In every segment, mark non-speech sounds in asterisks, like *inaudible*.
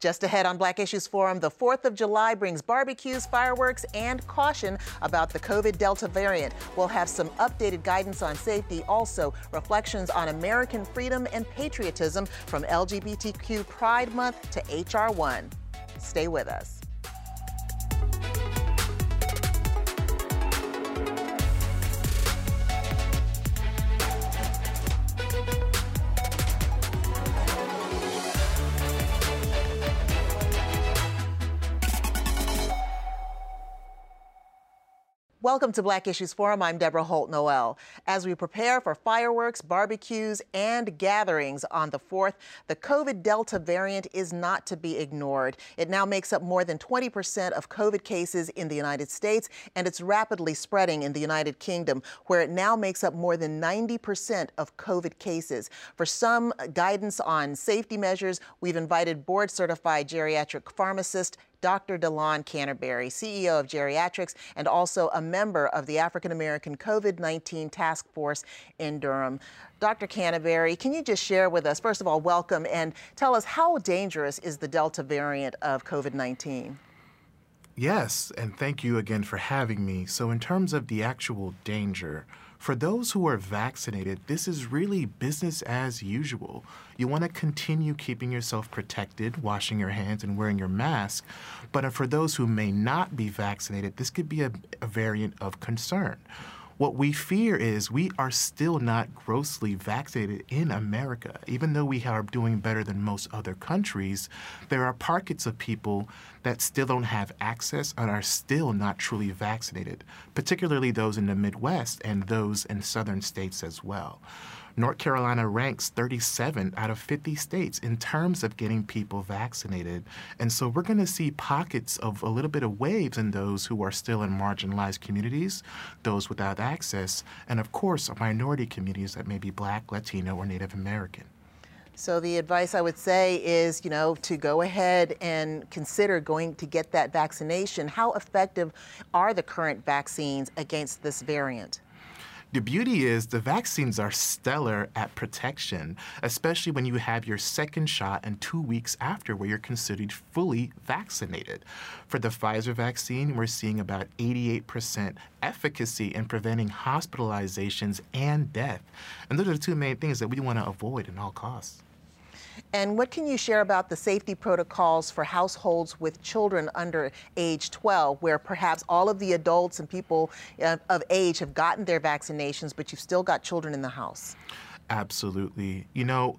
Just ahead on Black Issues Forum, the 4th of July brings barbecues, fireworks, and caution about the COVID Delta variant. We'll have some updated guidance on safety, also reflections on American freedom and patriotism from LGBTQ Pride Month to HR 1. Stay with us. Welcome to Black Issues Forum. I'm Deborah Holt Noel. As we prepare for fireworks, barbecues, and gatherings on the 4th, the COVID Delta variant is not to be ignored. It now makes up more than 20% of COVID cases in the United States, and it's rapidly spreading in the United Kingdom, where it now makes up more than 90% of COVID cases. For some guidance on safety measures, we've invited board certified geriatric pharmacist Dr. Delon Canterbury, CEO of GeriatRx and also a member of the African American COVID 19 Task Force in Durham. Dr. Canterbury, can you just share with us, first of all, welcome, and tell us how dangerous is the Delta variant of COVID 19? Yes, and thank you again for having me. So, in terms of the actual danger, for those who are vaccinated, this is really business as usual. You want to continue keeping yourself protected, washing your hands, and wearing your mask. But for those who may not be vaccinated, this could be a, a variant of concern. What we fear is we are still not grossly vaccinated in America. Even though we are doing better than most other countries, there are pockets of people that still don't have access and are still not truly vaccinated, particularly those in the Midwest and those in southern states as well. North Carolina ranks 37 out of 50 states in terms of getting people vaccinated. And so we're going to see pockets of a little bit of waves in those who are still in marginalized communities, those without access, and of course, minority communities that may be Black, Latino, or Native American. So the advice I would say is, you know, to go ahead and consider going to get that vaccination. How effective are the current vaccines against this variant? The beauty is the vaccines are stellar at protection, especially when you have your second shot and two weeks after where you're considered fully vaccinated. For the Pfizer vaccine, we're seeing about 88% efficacy in preventing hospitalizations and death. And those are the two main things that we want to avoid at all costs. And what can you share about the safety protocols for households with children under age 12, where perhaps all of the adults and people uh, of age have gotten their vaccinations, but you've still got children in the house? Absolutely. You know,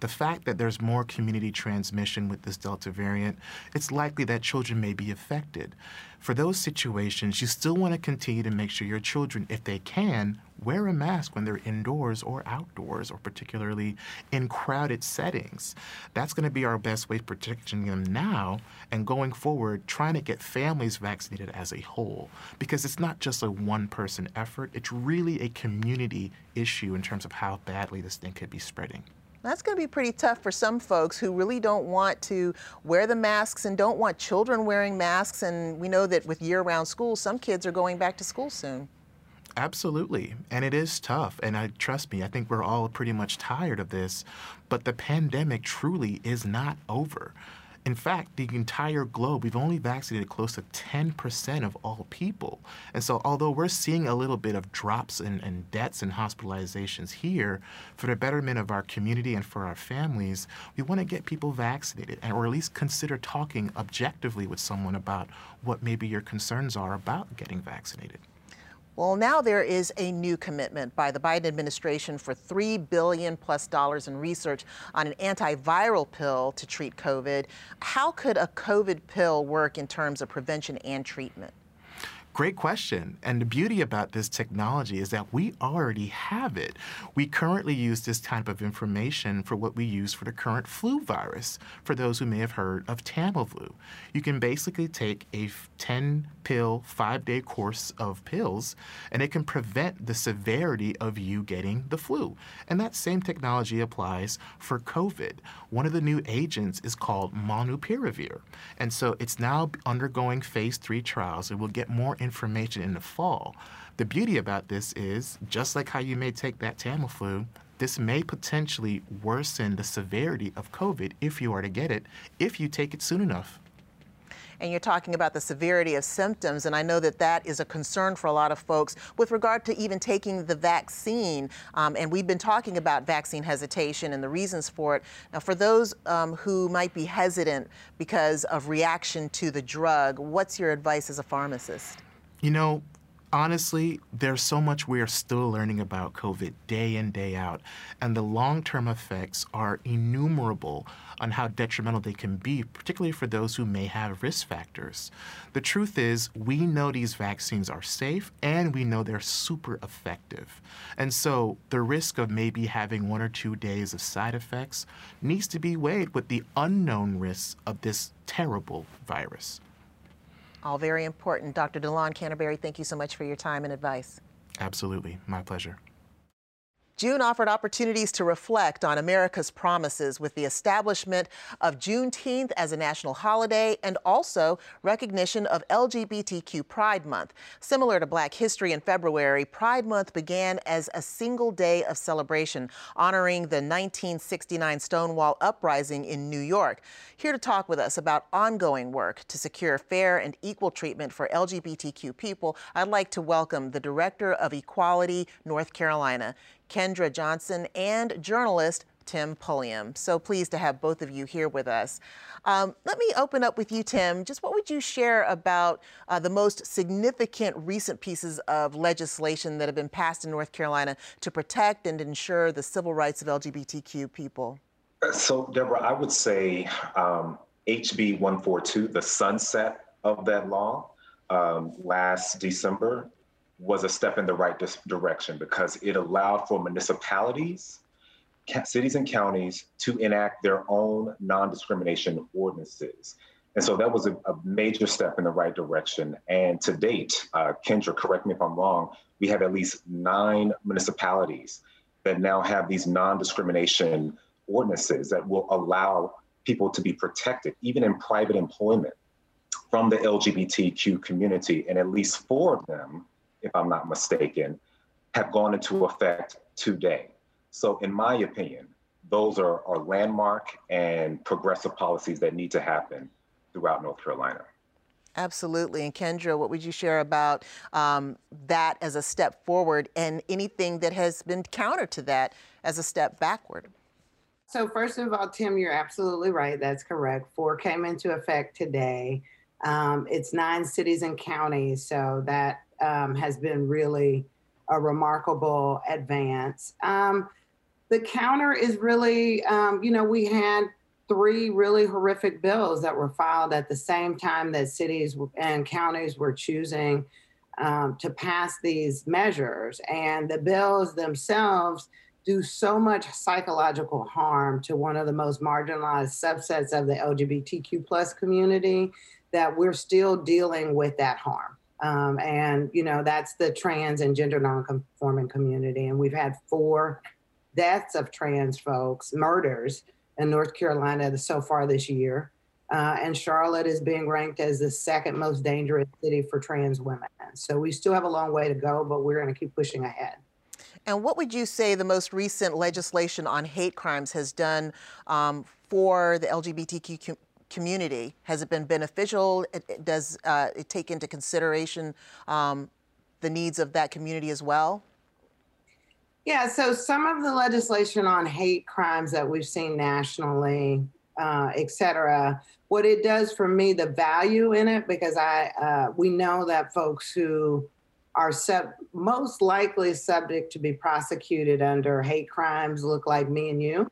the fact that there's more community transmission with this Delta variant, it's likely that children may be affected. For those situations, you still want to continue to make sure your children, if they can, wear a mask when they're indoors or outdoors, or particularly in crowded settings. That's going to be our best way of protecting them now and going forward, trying to get families vaccinated as a whole. Because it's not just a one person effort, it's really a community issue in terms of how badly this thing could be spreading. That's going to be pretty tough for some folks who really don't want to wear the masks and don't want children wearing masks. And we know that with year round school, some kids are going back to school soon. Absolutely. And it is tough. And I trust me, I think we're all pretty much tired of this. But the pandemic truly is not over. In fact, the entire globe, we've only vaccinated close to 10% of all people. And so, although we're seeing a little bit of drops in, in deaths and hospitalizations here, for the betterment of our community and for our families, we want to get people vaccinated and, or at least consider talking objectively with someone about what maybe your concerns are about getting vaccinated. Well, now there is a new commitment by the Biden administration for three billion plus dollars in research on an antiviral pill to treat COVID. How could a COVID pill work in terms of prevention and treatment? Great question. And the beauty about this technology is that we already have it. We currently use this type of information for what we use for the current flu virus, for those who may have heard of Tamiflu. You can basically take a 10 pill, five day course of pills, and it can prevent the severity of you getting the flu. And that same technology applies for COVID. One of the new agents is called molnupiravir. And so it's now undergoing phase three trials, and we'll get more information in the fall. The beauty about this is, just like how you may take that Tamiflu, this may potentially worsen the severity of COVID if you are to get it, if you take it soon enough and you're talking about the severity of symptoms. And I know that that is a concern for a lot of folks with regard to even taking the vaccine. Um, and we've been talking about vaccine hesitation and the reasons for it. Now, for those um, who might be hesitant because of reaction to the drug, what's your advice as a pharmacist? You know, honestly, there's so much we are still learning about COVID day in, day out, and the long term effects are innumerable on how detrimental they can be, particularly for those who may have risk factors. The truth is, we know these vaccines are safe and we know they're super effective. And so the risk of maybe having one or two days of side effects needs to be weighed with the unknown risks of this terrible virus. All very important. Dr. Delon Canterbury, thank you so much for your time and advice. Absolutely. My pleasure. June offered opportunities to reflect on America's promises with the establishment of Juneteenth as a national holiday and also recognition of LGBTQ Pride Month. Similar to Black History in February, Pride Month began as a single day of celebration honoring the 1969 Stonewall Uprising in New York. Here to talk with us about ongoing work to secure fair and equal treatment for LGBTQ people, I'd like to welcome the Director of Equality North Carolina. Kendra Johnson, and journalist Tim Pulliam. So pleased to have both of you here with us. Um, let me open up with you, Tim. Just what would you share about uh, the most significant recent pieces of legislation that have been passed in North Carolina to protect and ensure the civil rights of LGBTQ people? So, Deborah, I would say um, HB 142, the sunset of that law um, last December, was a step in the right dis- direction because it allowed for municipalities, ca- cities, and counties to enact their own non discrimination ordinances. And so that was a, a, major step in the right direction. And to date, uh, Kendra, correct me if I'm wrong, we have at least nine municipalities that now have these non discrimination ordinances that will allow people to be protected, even in private employment, from the LGBTQ community. And at least four of them if I'm not mistaken, have gone into effect today. So, in my opinion, those are, are landmark and progressive policies that need to happen throughout North Carolina. Absolutely. And Kendra, what would you share about um, that as a step forward and anything that has been counter to that as a step backward? So, first of all, Tim, you're absolutely right. That's correct. Four came into effect today. Um, it's nine cities and counties, so that um, has been really a remarkable advance. Um, the counter is really, um, you know, we had three really horrific bills that were filed at the same time that cities and counties were choosing um, to pass these measures. And the bills themselves do so much psychological harm to one of the most marginalized subsets of the LGBTQ plus community that we're still dealing with that harm. Um, and, you know, that's the trans and gender nonconforming community. And we've had four deaths of trans folks, murders in North Carolina so far this year. Uh, and Charlotte is being ranked as the second most dangerous city for trans women. So we still have a long way to go, but we're going to keep pushing ahead. And what would you say the most recent legislation on hate crimes has done um, for the LGBTQ community? Has it been beneficial? Does uh, it take into consideration um, the needs of that community as well? Yeah, so some of the legislation on hate crimes that we've seen nationally, uh, et cetera, what it does for me, the value in it, because I uh, we know that folks who are sub- most likely subject to be prosecuted under hate crimes look like me and you.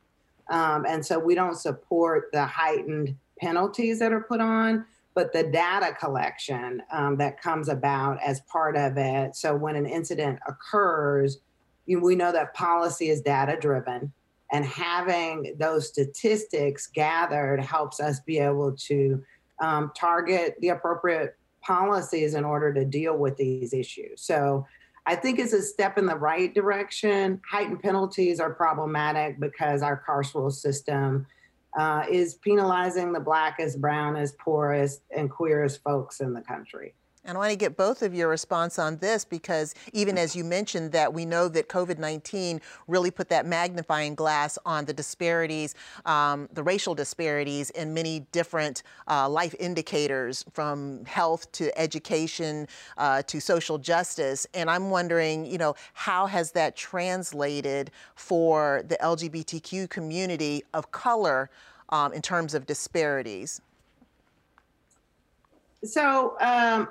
Um, and so we don't support the heightened penalties that are put on, but the data collection um, that comes about as part of it. So when an incident occurs, you, we know that policy is data driven, and having those statistics gathered helps us be able to um, target the appropriate policies in order to deal with these issues. So I think it's a step in the right direction. Heightened penalties are problematic because our carceral system uh, is penalizing the blackest, brownest, poorest, and queerest folks in the country. And I want to get both of your response on this because even as you mentioned that we know that COVID-19 really put that magnifying glass on the disparities, um, the racial disparities in many different uh, life indicators from health to education uh, to social justice. And I'm wondering, you know, how has that translated for the LGBTQ community of color um, in terms of disparities? So, um,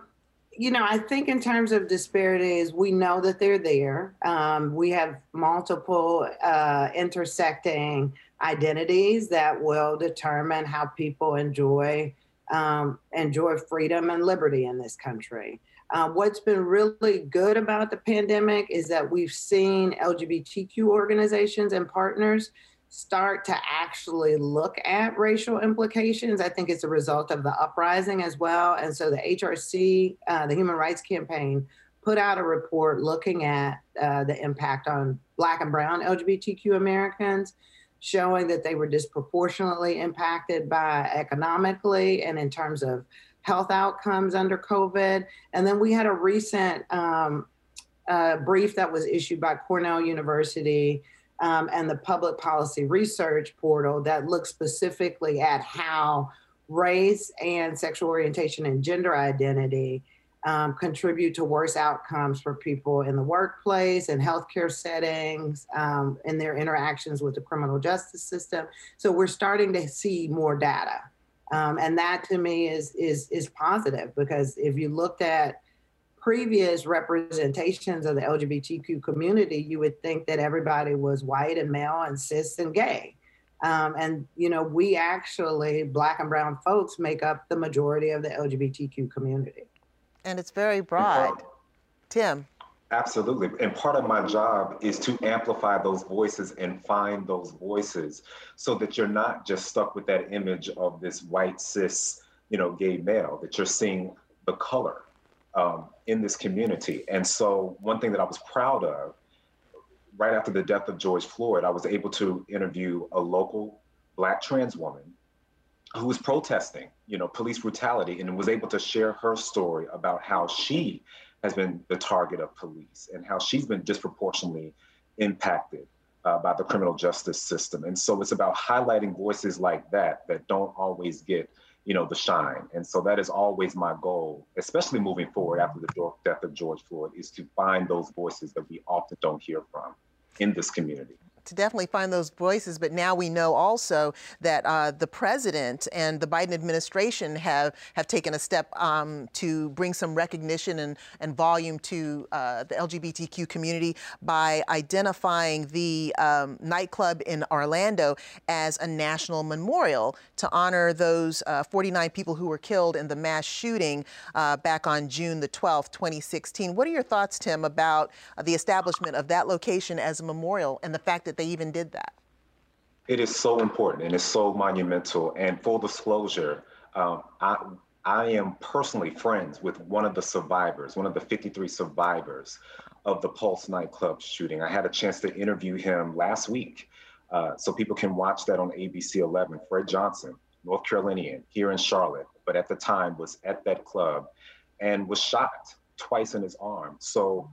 you know, I think in terms of disparities, we know that they're there. Um, we have multiple uh, intersecting identities that will determine how people enjoy um, enjoy freedom and liberty in this country. Uh, what's been really good about the pandemic is that we've seen LGBTQ organizations and partners start to actually look at racial implications. I think it's a result of the uprising as well. And so the HRC, uh, the Human Rights Campaign, put out a report looking at uh, the impact on Black and Brown LGBTQ Americans, showing that they were disproportionately impacted by economically and in terms of health outcomes under COVID. And then we had a recent um, uh, brief that was issued by Cornell University um, and the public policy research portal that looks specifically at how race and sexual orientation and gender identity um, contribute to worse outcomes for people in the workplace and healthcare settings um, in their interactions with the criminal justice system. So we're starting to see more data. Um, and that to me is, is, is positive because if you looked at previous representations of the LGBTQ community, you would think that everybody was white and male and cis and gay. Um, and, you know, we actually, Black and Brown folks, make up the majority of the LGBTQ community. And it's very broad. Tim. Absolutely. And part of my job is to amplify those voices and find those voices so that you're not just stuck with that image of this white, cis, you know, gay male, that you're seeing the color um, in this community. And so, one thing that I was proud of, right after the death of George Floyd, I was able to interview a local Black trans woman who was protesting, you know, police brutality, and was able to share her story about how she has been the target of police and how she's been disproportionately impacted uh, by the criminal justice system. And so it's about highlighting voices like that that don't always get you know, the shine. And so that is always my goal, especially moving forward after the death of George Floyd, is to find those voices that we often don't hear from in this community to definitely find those voices. But now we know also that uh, the president and the Biden administration have have taken a step um, to bring some recognition and, and volume to uh, the LGBTQ community by identifying the um, nightclub in Orlando as a national memorial to honor those uh, 49 people who were killed in the mass shooting uh, back on June the 12th, 2016. What are your thoughts, Tim, about the establishment of that location as a memorial and the fact that they even did that? It is so important and it's so monumental. And full disclosure, um, I, I am personally friends with one of the survivors, one of the 53 survivors of the Pulse nightclub shooting. I had a chance to interview him last week. Uh, so people can watch that on ABC 11. Fred Johnson, North Carolinian, here in Charlotte, but at the time was at that club and was shot twice in his arm. So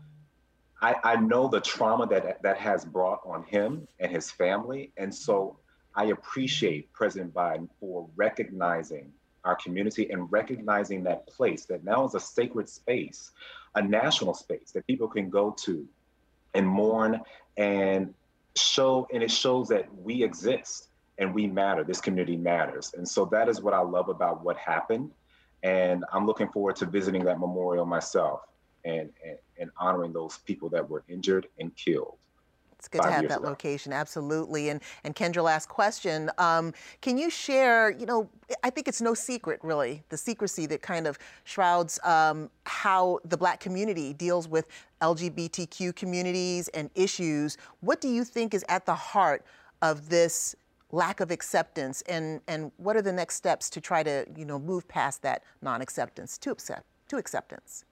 I, I know the trauma that that has brought on him and his family. And so I appreciate President Biden for recognizing our community and recognizing that place that now is a sacred space, a national space that people can go to and mourn and show, and it shows that we exist and we matter. This community matters. And so that is what I love about what happened. And I'm looking forward to visiting that memorial myself and, and, and honoring those people that were injured and killed. It's good to have that ago. location, absolutely. And and Kendra, last question: um, Can you share? You know, I think it's no secret, really, the secrecy that kind of shrouds um, how the Black community deals with LGBTQ communities and issues. What do you think is at the heart of this lack of acceptance, and and what are the next steps to try to you know move past that non-acceptance to accept to acceptance?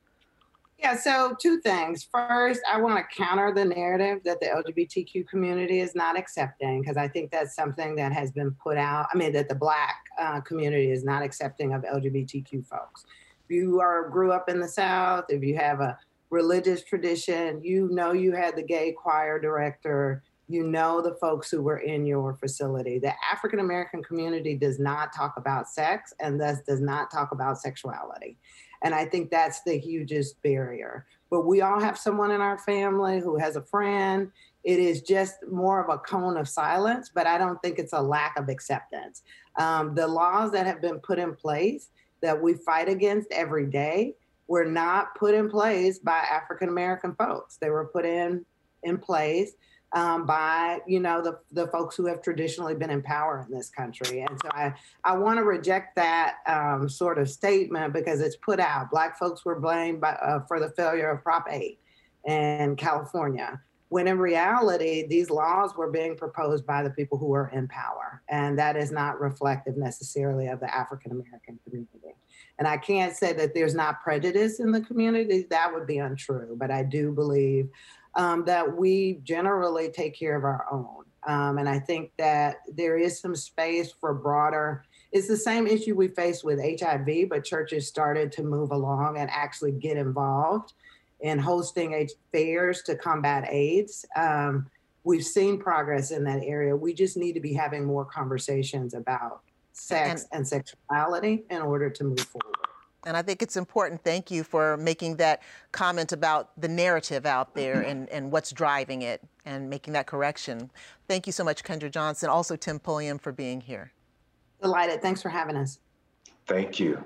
Yeah, so two things. First, I want to counter the narrative that the LGBTQ community is not accepting, because I think that's something that has been put out. I mean, that the Black uh, community is not accepting of LGBTQ folks. If you are grew up in the South, if you have a religious tradition, you know you had the gay choir director, you know the folks who were in your facility. The African American community does not talk about sex and thus does not talk about sexuality. And I think that's the hugest barrier. But we all have someone in our family who has a friend. It is just more of a cone of silence, but I don't think it's a lack of acceptance. Um, the laws that have been put in place that we fight against every day were not put in place by African American folks. They were put in in place um, by you know the the folks who have traditionally been in power in this country. And so I I want to reject that um, sort of statement because it's put out. Black folks were blamed by, uh, for the failure of Prop 8 in California. When in reality, these laws were being proposed by the people who were in power. And that is not reflective necessarily of the African American community. And I can't say that there's not prejudice in the community, that would be untrue. But I do believe um, that we generally take care of our own. Um, and I think that there is some space for broader. It's the same issue we face with HIV, but churches started to move along and actually get involved in hosting fairs to combat AIDS. Um, we've seen progress in that area. We just need to be having more conversations about sex and, and sexuality in order to move forward. And I think it's important. Thank you for making that comment about the narrative out there and, *clears throat* and what's driving it and making that correction. Thank you so much, Kendra Johnson. Also, Tim Pulliam, for being here. Delighted. Thanks for having us. Thank you.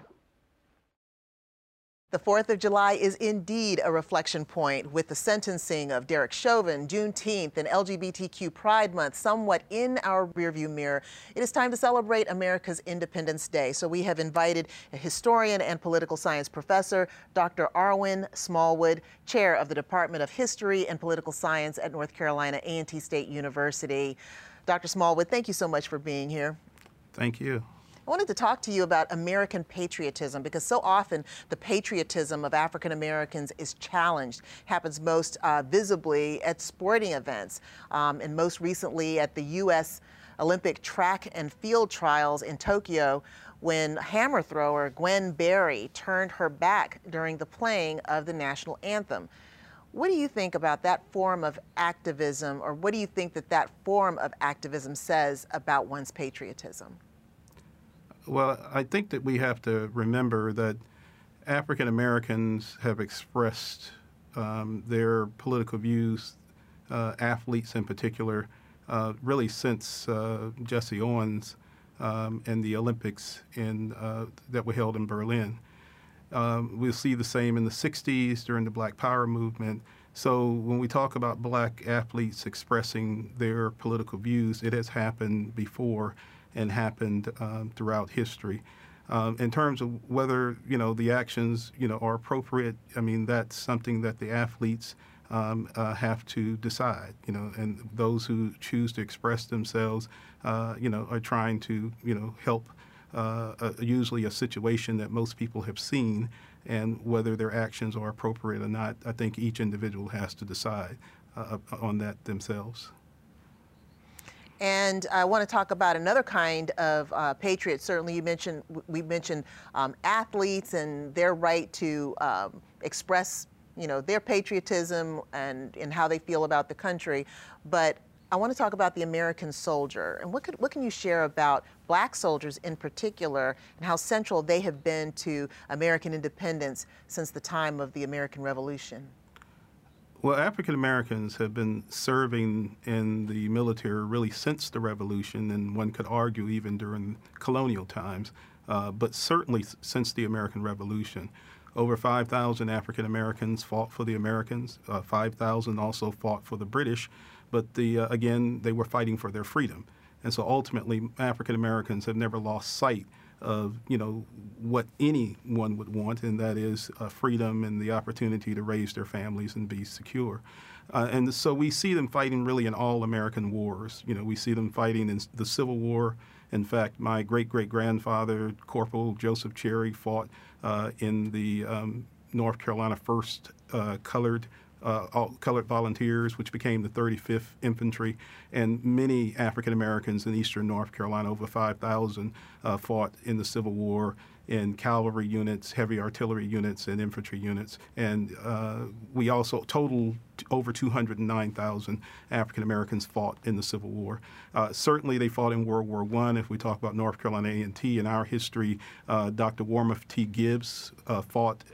The 4th of July is indeed a reflection point with the sentencing of Derek Chauvin, Juneteenth, and LGBTQ Pride Month somewhat in our rearview mirror. It is time to celebrate America's Independence Day. So we have invited a historian and political science professor, Dr. Arwin Smallwood, chair of the Department of History and Political Science at North Carolina A&T State University. Dr. Smallwood, thank you so much for being here. Thank you. I wanted to talk to you about American patriotism because so often the patriotism of African Americans is challenged, happens most uh, visibly at sporting events, um, and most recently at the U.S. Olympic track and field trials in Tokyo when hammer thrower Gwen Berry turned her back during the playing of the national anthem. What do you think about that form of activism, or what do you think that that form of activism says about one's patriotism? Well, I think that we have to remember that African Americans have expressed um, their political views, uh, athletes in particular, uh, really since uh, Jesse Owens um, and the Olympics in, uh, that were held in Berlin. Um, we'll see the same in the 60s during the Black Power movement. So when we talk about black athletes expressing their political views, it has happened before and happened um, throughout history. Um, in terms of whether you know the actions you know are appropriate, I mean that's something that the athletes um, uh, have to decide. You know, and those who choose to express themselves, uh, you know, are trying to you know help. Uh, uh usually a situation that most people have seen, and whether their actions are appropriate or not, I think each individual has to decide uh, on that themselves. And I want to talk about another kind of uh, patriot. Certainly, you mentioned we mentioned um, athletes and their right to um, express, you know, their patriotism and and how they feel about the country. But I want to talk about the American soldier and what could, what can you share about black soldiers in particular and how central they have been to American independence since the time of the American Revolution? Well, African Americans have been serving in the military really since the Revolution, and one could argue even during colonial times, uh, but certainly since the American Revolution. Over 5,000 African Americans fought for the Americans, uh, 5,000 also fought for the British, but the, uh, again, they were fighting for their freedom. And so ultimately, African Americans have never lost sight of you know what anyone would want, and that is uh, freedom and the opportunity to raise their families and be secure. Uh, and so we see them fighting really in all American wars. You know, we see them fighting in the Civil War. In fact, my great great grandfather, Corporal Joseph Cherry, fought uh, in the um, North Carolina First uh, Colored uh, colored volunteers, which became the 35th Infantry, and many African Americans in eastern North Carolina, over 5,000, uh, fought in the Civil War. in cavalry units, heavy artillery units, and infantry units. And uh, we also total over 209,000 African Americans fought in the Civil War. Uh, certainly, they fought in World War I. If we talk about North Carolina A&T in our history, uh, Dr. Warmoth T. Gibbs uh, fought.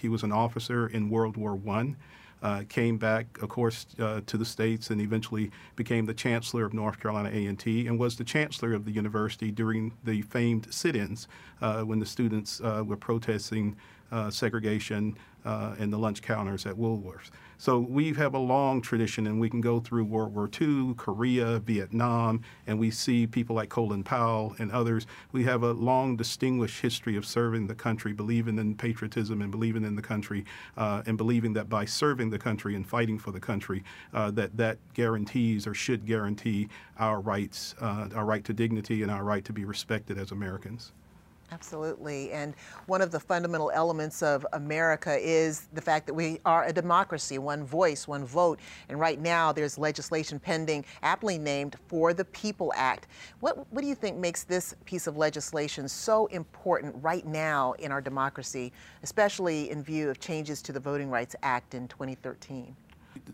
He was an officer in World War I. Uh, came back, of course, uh, to the states and eventually became the chancellor of North Carolina A&T and was the chancellor of the university during the famed sit-ins uh, when the students uh, were protesting uh, segregation uh, and the lunch counters at Woolworths. So we have a long tradition, and we can go through World War II, Korea, Vietnam, and we see people like Colin Powell and others. We have a long, distinguished history of serving the country, believing in patriotism and believing in the country, uh, and believing that by serving the country and fighting for the country, uh, that that guarantees or should guarantee our rights, uh, our right to dignity, and our right to be respected as Americans. Absolutely. And one of the fundamental elements of America is the fact that we are a democracy, one voice, one vote. And right now there's legislation pending, aptly named For the People Act. What, what do you think makes this piece of legislation so important right now in our democracy, especially in view of changes to the Voting Rights Act in 2013?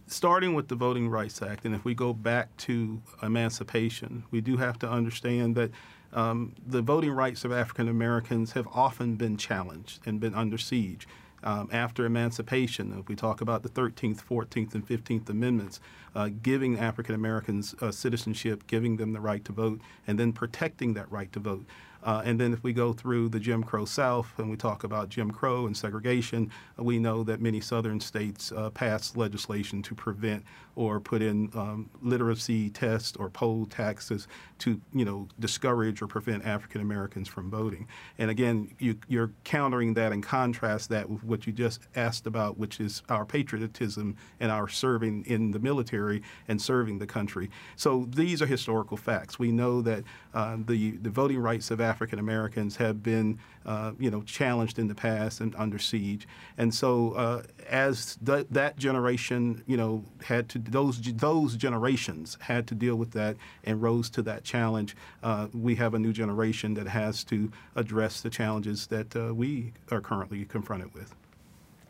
starting with the Voting Rights Act, and if we go back to emancipation, we do have to understand that um, the voting rights of African Americans have often been challenged and been under siege. Um, after emancipation, if we talk about the 13th, 14th, and 15th Amendments, uh, giving African Americans uh, citizenship, giving them the right to vote, and then protecting that right to vote. Uh, and then if we go through the Jim Crow South and we talk about Jim Crow and segregation, uh, we know that many southern states uh, passed legislation to prevent or put in um, literacy tests or poll taxes to, you know, discourage or prevent African Americans from voting. And again, you, you're countering that and contrast that with what you just asked about, which is our patriotism and our serving in the military and serving the country. So these are historical facts. We know that uh, the, the voting rights of African Americans have been, uh, you know, challenged in the past and under siege. And so uh, as th- that generation, you know, had to those those generations had to deal with that and rose to that challenge. Uh, we have a new generation that has to address the challenges that uh, we are currently confronted with.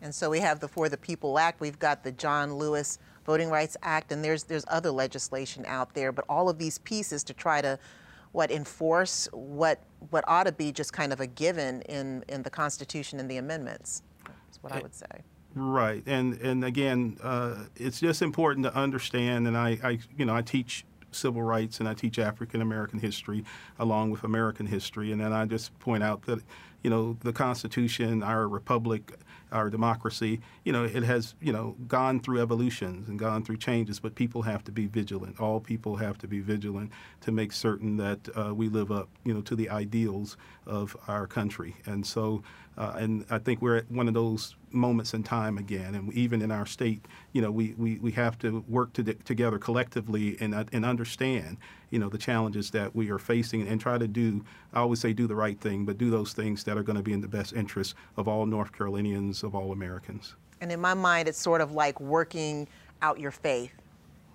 And so we have the For the People Act. We've got the John Lewis Voting Rights Act, and there's there's other legislation out there. But all of these pieces to try to what enforce what what ought to be just kind of a given in in the Constitution and the amendments. That's what I would say. Right, and and again, uh, it's just important to understand. And I, I, you know, I teach civil rights and I teach African American history along with American history, and then I just point out that, you know, the Constitution, our republic, our democracy, you know, it has, you know, gone through evolutions and gone through changes, but people have to be vigilant. All people have to be vigilant to make certain that uh, we live up, you know, to the ideals of our country. And so, uh, and I think we're at one of those moments in time again. And even in our state, you know, we, we, we have to work to, together collectively and, uh, and understand, you know, the challenges that we are facing and try to do, I always say do the right thing, but do those things that are going to be in the best interest of all North Carolinians, of all Americans. And in my mind, it's sort of like working out your faith.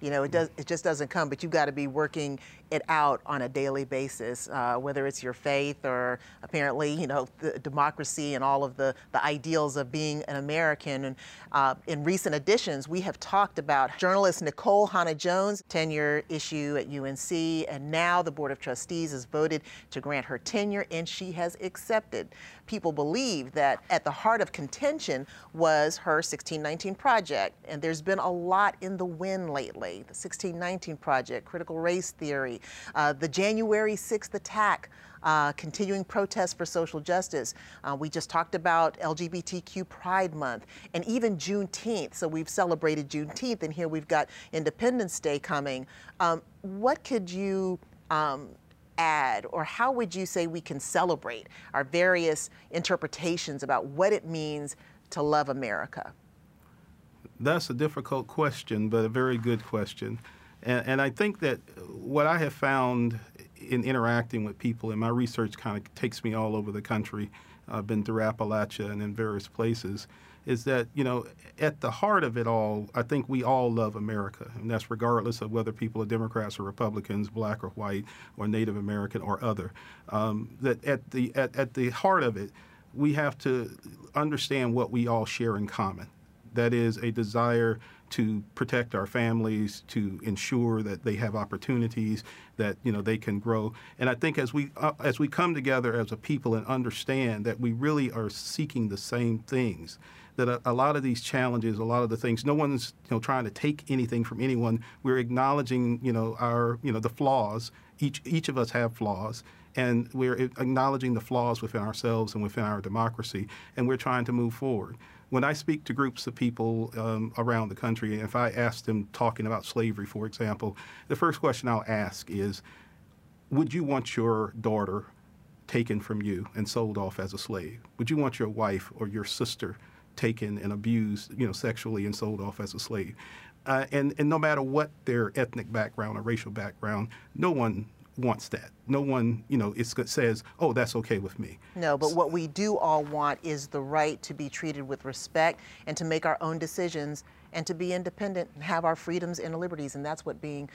You know, it does. It just doesn't come, but you've got to be working it out on a daily basis, uh, whether it's your faith or apparently, you know, democracy and all of the, the ideals of being an American. And uh, in recent editions, we have talked about journalist Nikole Hannah-Jones' tenure issue at UNC, and now the Board of Trustees has voted to grant her tenure, and she has accepted. People believe that at the heart of contention was her 1619 project, and there's been a lot in the wind lately. The 1619 project, critical race theory, uh, the January 6th attack, uh, continuing protests for social justice. Uh, we just talked about LGBTQ Pride Month and even Juneteenth. So we've celebrated Juneteenth, and here we've got Independence Day coming. Um, what could you um, add, or how would you say we can celebrate our various interpretations about what it means to love America? That's a difficult question, but a very good question. And, and I think that what I have found in interacting with people, and my research kind of takes me all over the country. I've been through Appalachia and in various places. Is that you know at the heart of it all, I think we all love America, and that's regardless of whether people are Democrats or Republicans, black or white, or Native American or other. Um, that at the at, at the heart of it, we have to understand what we all share in common. That is a desire to protect our families, to ensure that they have opportunities, that you know they can grow. And I think as we uh, as we come together as a people and understand that we really are seeking the same things, that a, a, lot of these challenges, a lot of the things, no one's you know trying to take anything from anyone. We're acknowledging you know our you know the flaws. Each each of us have flaws. And we're acknowledging the flaws within ourselves and within our democracy, and we're trying to move forward when I speak to groups of people um, around the country, if I ask them talking about slavery, for example, the first question I'll ask is, would you want your daughter taken from you and sold off as a slave? Would you want your wife or your sister taken and abused, you know, sexually and sold off as a slave? Uh, and, and no matter what their ethnic background or racial background, no one wants that. No one, you know, it says, "Oh, that's okay with me." No, but what we do all want is the right to be treated with respect and to make our own decisions and to be independent and have our freedoms and liberties, and that's what being,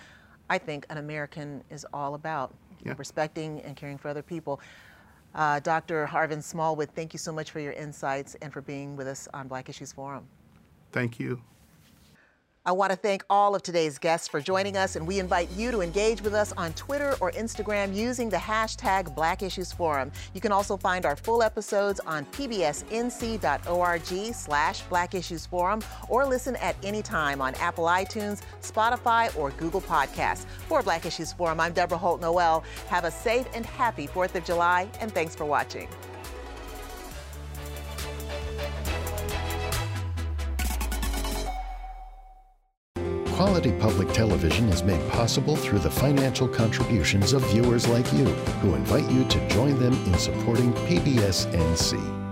I think, an American is all about: yeah. respecting and caring for other people. Uh, Dr. Arwin Smallwood, thank you so much for your insights and for being with us on Black Issues Forum. Thank you. I want to thank all of today's guests for joining us, and we invite you to engage with us on Twitter or Instagram using the hashtag Black Issues Forum. You can also find our full episodes on pbsnc.org slash Black Issues Forum or listen at any time on Apple iTunes, Spotify, or Google Podcasts. For Black Issues Forum, I'm Deborah Holt Noel. Have a safe and happy 4th of July, and thanks for watching. Quality public television is made possible through the financial contributions of viewers like you, who invite you to join them in supporting PBS NC.